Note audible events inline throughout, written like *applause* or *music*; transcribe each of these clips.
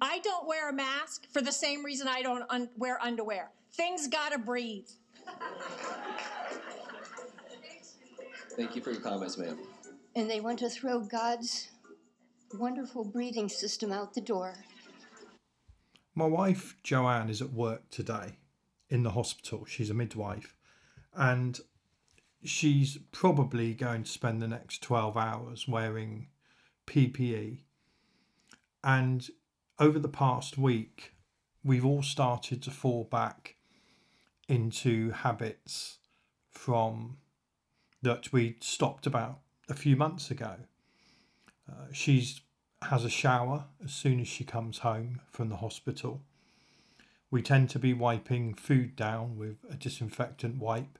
I don't wear a mask for the same reason I don't un- wear underwear. Things gotta breathe. Thank you for your comments, ma'am. And they want to throw God's wonderful breathing system out the door. My wife Joanne is at work today in the hospital. She's a midwife and she's probably going to spend the next 12 hours wearing PPE. And over the past week, we've all started to fall back into habits from that we stopped about a few months ago. Uh, she's has a shower as soon as she comes home from the hospital. We tend to be wiping food down with a disinfectant wipe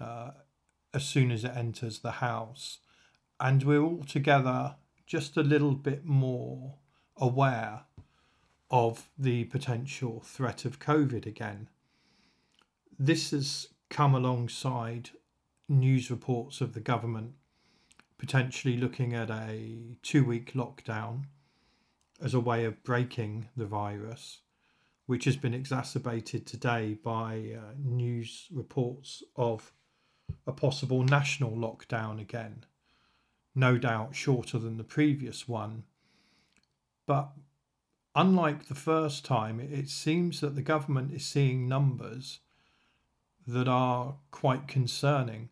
uh, as soon as it enters the house. And we're all together just a little bit more aware of the potential threat of COVID again. This has come alongside news reports of the government potentially looking at a two week lockdown as a way of breaking the virus, which has been exacerbated today by uh, news reports of a possible national lockdown again. No doubt shorter than the previous one. But unlike the first time, it seems that the government is seeing numbers that are quite concerning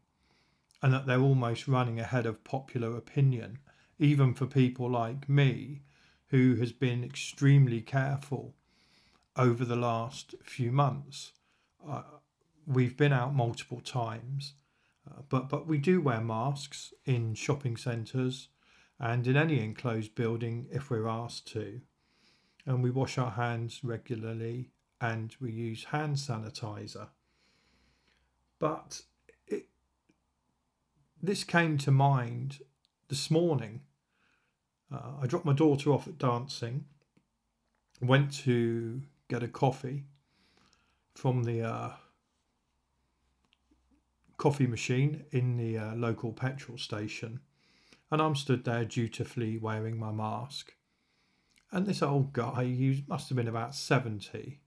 and that they're almost running ahead of popular opinion, even for people like me, who has been extremely careful over the last few months. Uh, we've been out multiple times, uh, but but we do wear masks in shopping centres and in any enclosed building if we're asked to, and we wash our hands regularly and we use hand sanitizer. But it, this came to mind this morning. Uh, I dropped my daughter off at dancing, went to get a coffee from the uh, coffee machine in the uh, local petrol station, and I'm stood there dutifully wearing my mask. And this old guy, he must have been about 70,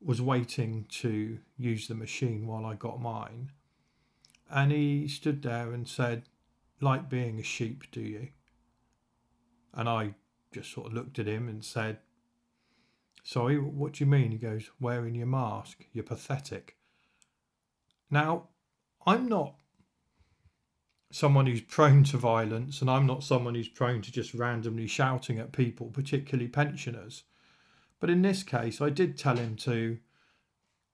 was waiting to use the machine while I got mine and he stood there and said, Like being a sheep, do you? And I just sort of looked at him and said, Sorry, what do you mean? He goes, Wearing your mask. You're pathetic. Now, I'm not someone who's prone to violence, and I'm not someone who's prone to just randomly shouting at people, particularly pensioners. But in this case, I did tell him to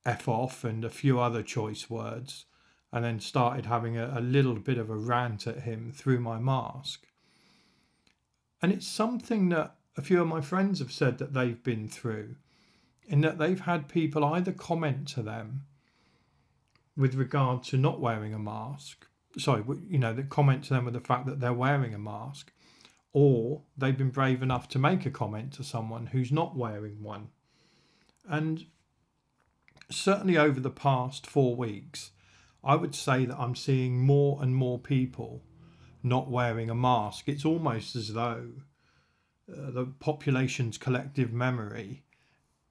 F off and a few other choice words and then started having a, a little bit of a rant at him through my mask. And it's something that a few of my friends have said that they've been through, in that they've had people either comment to them with regard to not wearing a mask, sorry, you know, that comment to them with the fact that they're wearing a mask, or they've been brave enough to make a comment to someone who's not wearing one. And certainly over the past four weeks, I would say that I'm seeing more and more people not wearing a mask. It's almost as though uh, the population's collective memory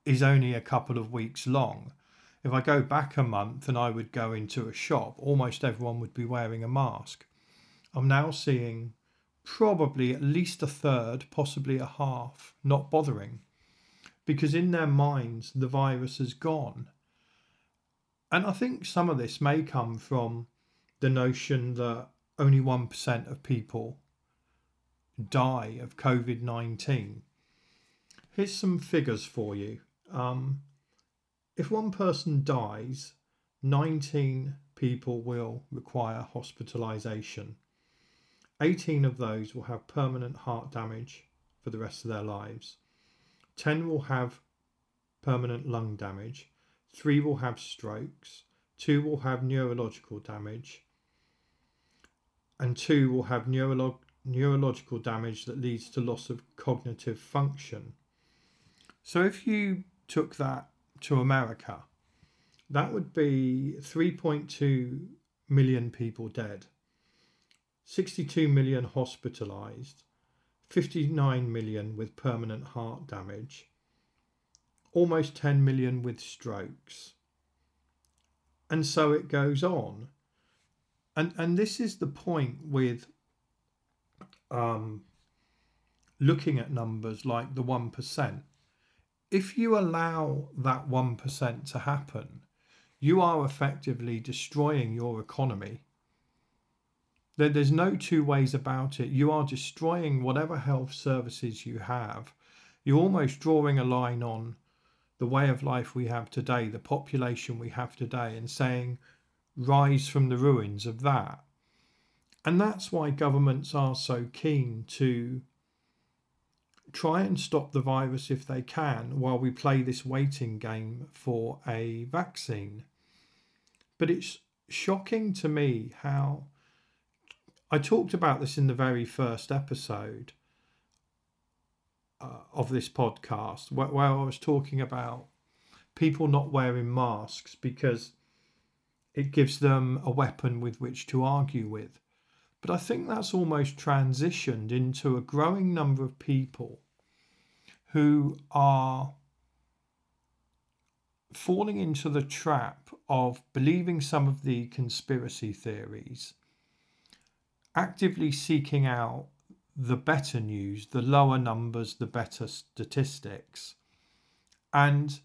is only a couple of weeks long. If I go back a month and I would go into a shop, almost everyone would be wearing a mask. I'm now seeing probably at least a third, possibly a half, not bothering because in their minds the virus has gone and I think some of this may come from the notion that only 1% of people die of COVID 19. Here's some figures for you. Um, if one person dies, 19 people will require hospitalisation. 18 of those will have permanent heart damage for the rest of their lives. 10 will have permanent lung damage three will have strokes, two will have neurological damage, and two will have neurolog- neurological damage that leads to loss of cognitive function. So if you took that to America, that would be 3.2 million people dead, 62 million hospitalized, 59 million with permanent heart damage, almost 10 million with strokes. And so it goes on. And and this is the point with um, looking at numbers like the 1%. If you allow that 1% to happen, you are effectively destroying your economy. There's no two ways about it. You are destroying whatever health services you have. You're almost drawing a line on the way of life we have today, the population we have today, and saying, rise from the ruins of that. And that's why governments are so keen to try and stop the virus if they can while we play this waiting game for a vaccine. But it's shocking to me how I talked about this in the very first episode uh, of this podcast, where, where I was talking about people not wearing masks because it gives them a weapon with which to argue with. But I think that's almost transitioned into a growing number of people who are falling into the trap of believing some of the conspiracy theories, actively seeking out the better news, the lower numbers, the better statistics. And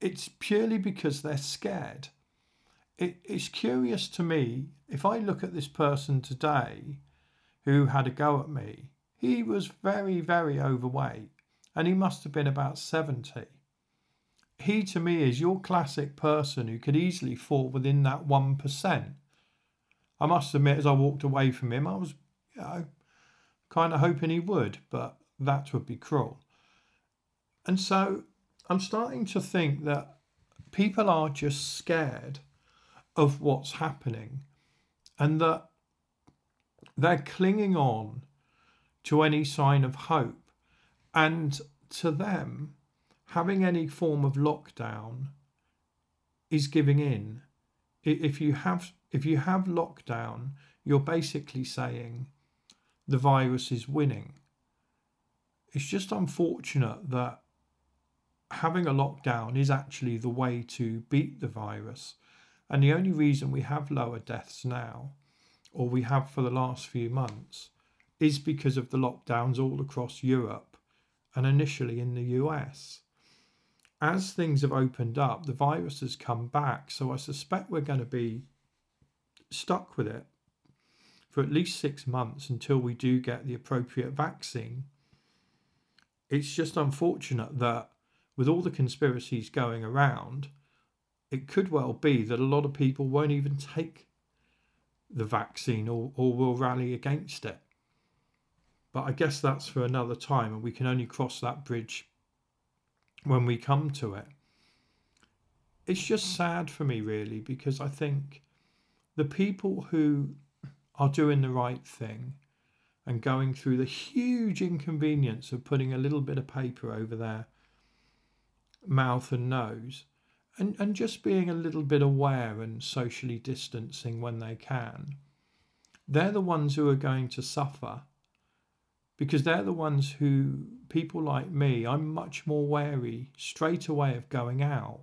it's purely because they're scared it, it's curious to me if I look at this person today who had a go at me, he was very, very overweight and he must have been about 70. He to me is your classic person who could easily fall within that 1%. I must admit, as I walked away from him, I was you know, kind of hoping he would, but that would be cruel. And so I'm starting to think that people are just scared of what's happening and that they're clinging on to any sign of hope. And to them, having any form of lockdown is giving in. If you have if you have lockdown, you're basically saying the virus is winning. It's just unfortunate that having a lockdown is actually the way to beat the virus and the only reason we have lower deaths now, or we have for the last few months, is because of the lockdowns all across Europe and initially in the US. As things have opened up, the virus has come back, so I suspect we're going to be stuck with it for at least six months until we do get the appropriate vaccine. It's just unfortunate that with all the conspiracies going around, it could well be that a lot of people won't even take the vaccine or, or will rally against it. But I guess that's for another time, and we can only cross that bridge when we come to it. It's just sad for me, really, because I think the people who are doing the right thing and going through the huge inconvenience of putting a little bit of paper over their mouth and nose and, and just being a little bit aware and socially distancing when they can, they're the ones who are going to suffer. Because they're the ones who, people like me, I'm much more wary straight away of going out.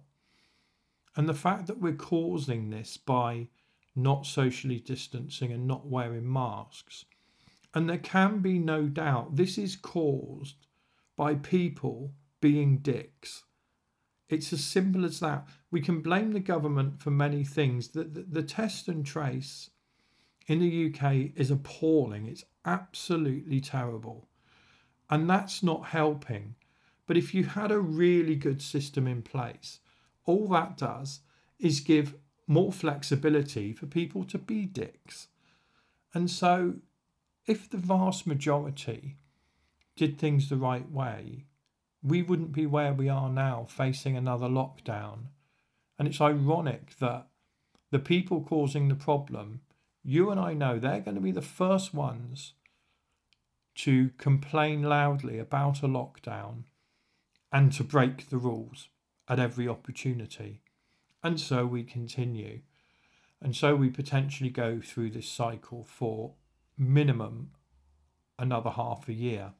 And the fact that we're causing this by not socially distancing and not wearing masks, and there can be no doubt this is caused by people being dicks it's as simple as that. We can blame the government for many things. The, the, the test and trace in the UK is appalling. It's absolutely terrible. And that's not helping. But if you had a really good system in place, all that does is give more flexibility for people to be dicks. And so, if the vast majority did things the right way, we wouldn't be where we are now facing another lockdown. And it's ironic that the people causing the problem, you and I know they're going to be the first ones to complain loudly about a lockdown and to break the rules at every opportunity. And so we continue. And so we potentially go through this cycle for minimum another half a year.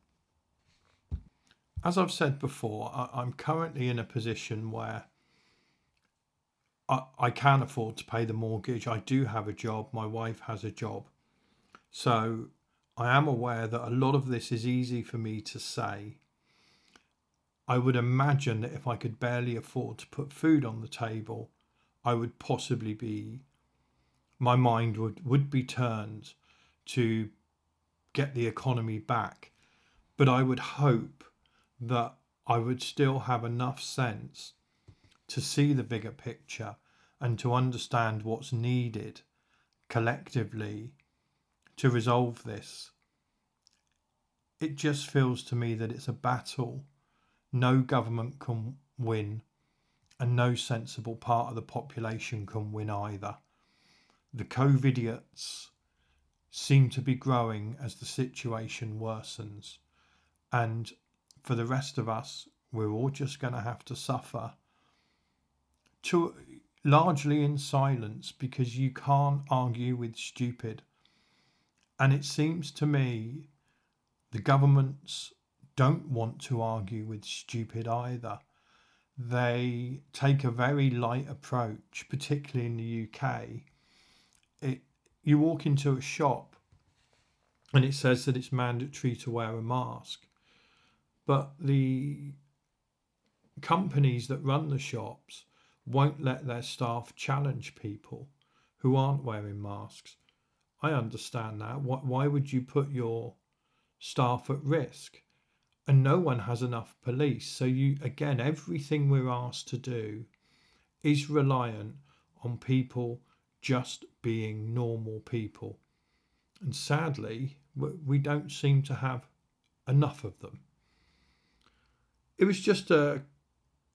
As I've said before, I, I'm currently in a position where I, I can afford to pay the mortgage. I do have a job. My wife has a job. So I am aware that a lot of this is easy for me to say. I would imagine that if I could barely afford to put food on the table, I would possibly be, my mind would, would be turned to get the economy back. But I would hope that I would still have enough sense to see the bigger picture and to understand what's needed collectively to resolve this. It just feels to me that it's a battle no government can win and no sensible part of the population can win either. The COVIDiots seem to be growing as the situation worsens, and for the rest of us, we're all just going to have to suffer to largely in silence because you can't argue with stupid. And it seems to me the governments don't want to argue with stupid either. They take a very light approach, particularly in the UK. It, you walk into a shop and it says that it's mandatory to wear a mask, but the companies that run the shops won't let their staff challenge people who aren't wearing masks. I understand that. Why would you put your staff at risk? And no one has enough police. So, you again, everything we're asked to do is reliant on people just being normal people. And sadly, we don't seem to have enough of them. It was just a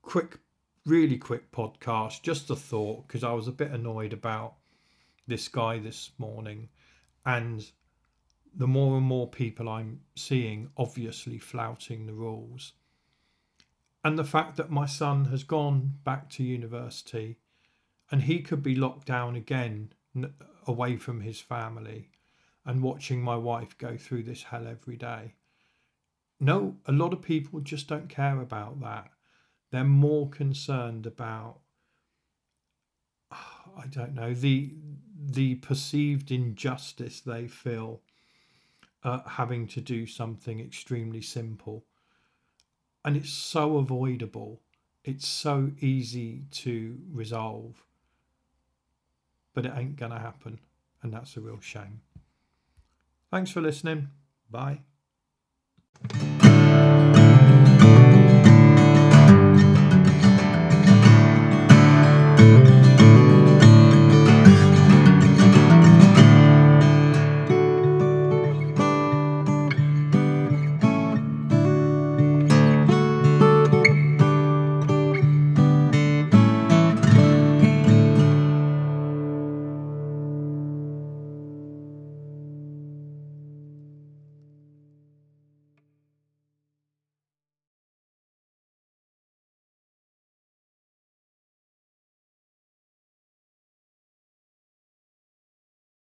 quick really quick podcast, just a thought, because I was a bit annoyed about this guy this morning. And the more and more people I'm seeing obviously flouting the rules. And the fact that my son has gone back to university and he could be locked down again away from his family and watching my wife go through this hell every day. No, a lot of people just don't care about that. They're more concerned about *sighs* I don't know the the perceived injustice they feel uh, having to do something extremely simple, and it's so avoidable. It's so easy to resolve, but it ain't gonna happen, and that's a real shame. Thanks for listening. Bye. Thank you.